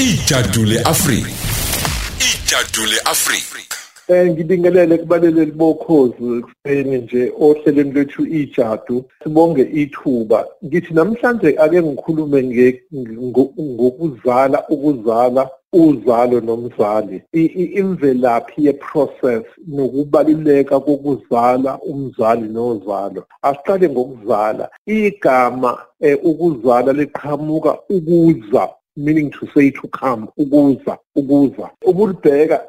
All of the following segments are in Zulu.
ijadule afrika. Ijadule afrika. Eh ngibingelele kubaleleli bokhozi ekuseni nje ohlelweni lwethu ijadu sibonge ithuba. Ngithi namhlanje ake ngikhulume ngokuzala ukuzala uzalo nomzali. Imvelaphi yeprocess nokubaluleka kokuzala umzali nozalo. Asiqale ngokuzala. Igama eh, ukuzala liqhamuka ukuza. Meaning to say to come ukuza ukuza. Ubulibheka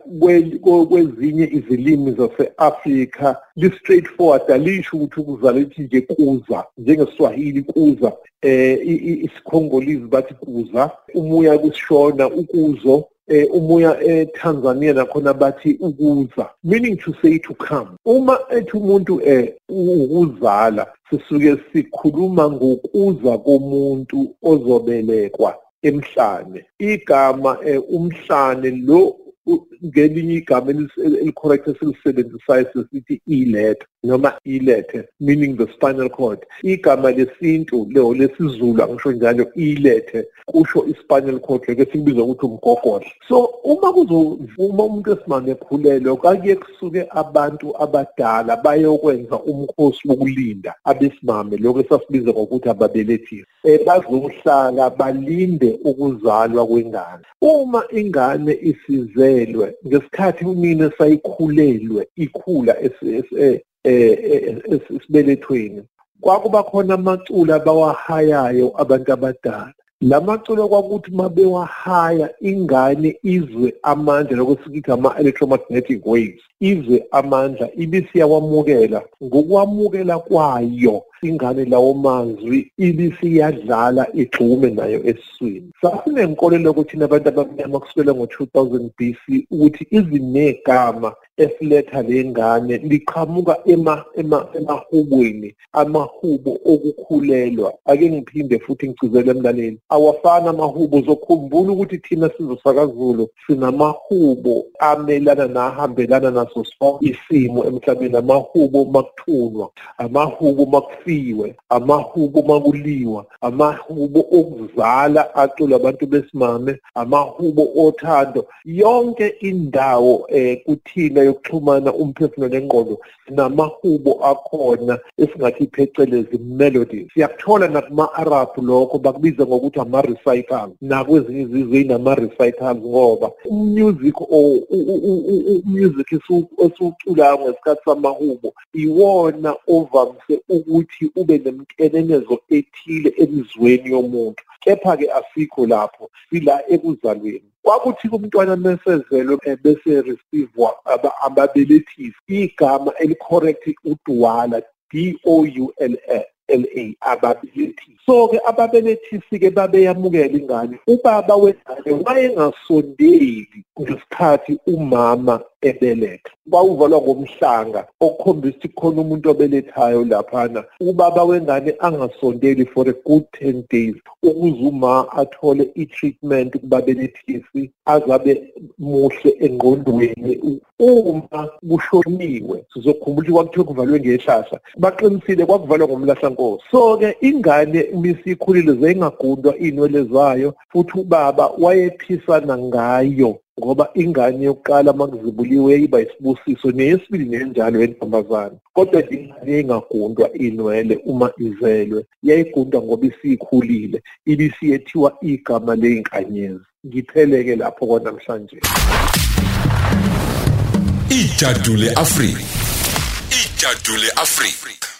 kwezinye izilimi zase-Afrika li-straightforward alisho ukuthi ukuzala lithi nje kuza njengeswahili kuza eh isikhongolisi bathi kuza umuya kusishona ukuzo eh umuya eTanzania nakhona bathi ukuza. Meaning to say to come. Uma ethi umuntu eh ukuzala sisuke sikhuluma ngokuza komuntu ozobelekwa emhlane. Igama eh, umhlane lo ngelinye igama elicorrect esilisebenzisayo sesithi iletha noma ilethe meaning the spinal cord. Igama lesintu leho lesizulu angisho njalo ilethe kusho i-spinal cord leke sikubiza ukuthi umgogodla. So uma kuzovuma umuntu esimame ekhulelwe kakuye kusuke abantu abadala bayokwenza umkhosi wokulinda abesimame lokho esasibiza ngokuthi ababelethisi um bazohlala balinde ukuzalwa kwengane. Uma ingane isizelwe ngesikhathi unina sayikhulelwe ikhula esibelethweni. Kwakuba khona amaculo abawahayayo abantu abadala. Lamaculo kwakuthi mabewahaya ingane izwe amandla lokusikithi ama-electromagnetic waves izwe amandla ibisiyawamukela ngokwamukela kwayo ingane lawo mazwi ibisiyadlala igxume nayo esiswini. Sasinenkolelo ukuthi nabantu abamnyama kusukela ngo-2000 BC ukuthi izinegama esiletha le ngane liqhamuka emahubweni amahubo okukhulelwa. Ake ngiphinde futhi ngicizele emlaleli awafana amahubo uzokhumbula ukuthi thina sizosakazulu sinamahubo amelana nahambelana naso sonke isimo emhlabeni. Amahubo makuthunwa amahubo makufiwe amahubo makuliwa amahubo okuzala aculwa abantu besimame amahubo othando. Yonke indawo eh kuthina yokuxhumana umphefumulo nengqondo namahubo akhona esingathi phecelezi melodies. Siyakuthola nakuma-arab lokho bakubiza ngokuthi ama-recitals nakwezinye izizwe inama-recitals ngoba umusic umusic esiwuculayo ngesikhathi samahubo iwona ovamise ukuthi ube nemkenenezo ethile emizweni yomuntu. Kepha-ke asikho lapho sila ekuzalweni. Kwakuthi umntwana mesezelwe bese receivewa ababelethisi igama elicorrect uduwala D O U L A LA ababelethisi so-ke ababelethisi-ke babeyamukela ingane ubaba wengane wayengasondeli. Ngesikhathi umama ebeletha kwawuvalwa ngomhlanga okukhombisa ukuthi khona umuntu obelethayo laphana. Ubaba wengane angasondeli for a good ten days ukuze uma athole i-treatment kubabelethisi azabe muhle engqondweni. Uma kushoniwe sizokhumbula ukuthi kwakuthiwe kuvalwe ngehlahla baqinisile kwakuvalwa ngomlahlankosi. So-ke ingane misikhulile zayingagundwa iy'nwele zayo futhi ubaba wayephisana ngayo. Ngoba ingane yokuqala makuzibuliwe iba isibusiso neyesibili nenjalo yentombazane. Kodwa ingane engagundwa inwele uma izelwe yayigundwa ngoba isikhulile ibisiyethiwa igama leyinkanyezi ngipheleke lapho kwanamhlanje. Ijadule afrika. Ijadule afrika.